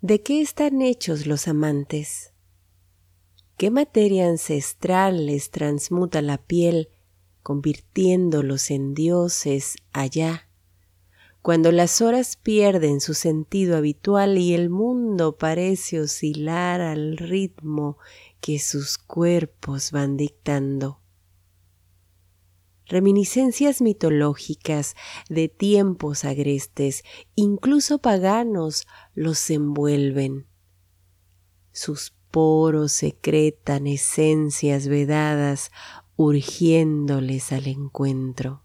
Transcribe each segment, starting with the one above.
¿De qué están hechos los amantes? ¿Qué materia ancestral les transmuta la piel, convirtiéndolos en dioses allá? Cuando las horas pierden su sentido habitual y el mundo parece oscilar al ritmo que sus cuerpos van dictando reminiscencias mitológicas de tiempos agrestes, incluso paganos, los envuelven. Sus poros secretan esencias vedadas, urgiéndoles al encuentro.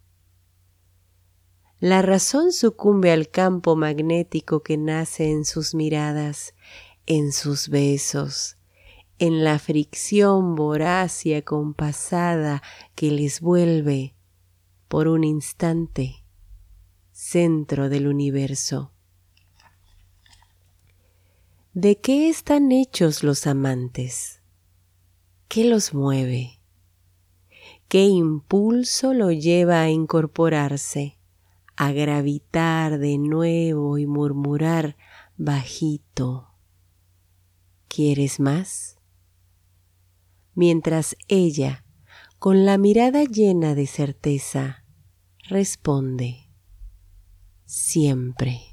La razón sucumbe al campo magnético que nace en sus miradas, en sus besos, en la fricción voraz y acompasada que les vuelve por un instante centro del universo. ¿De qué están hechos los amantes? ¿Qué los mueve? ¿Qué impulso lo lleva a incorporarse, a gravitar de nuevo y murmurar bajito? ¿Quieres más? Mientras ella, con la mirada llena de certeza, responde siempre.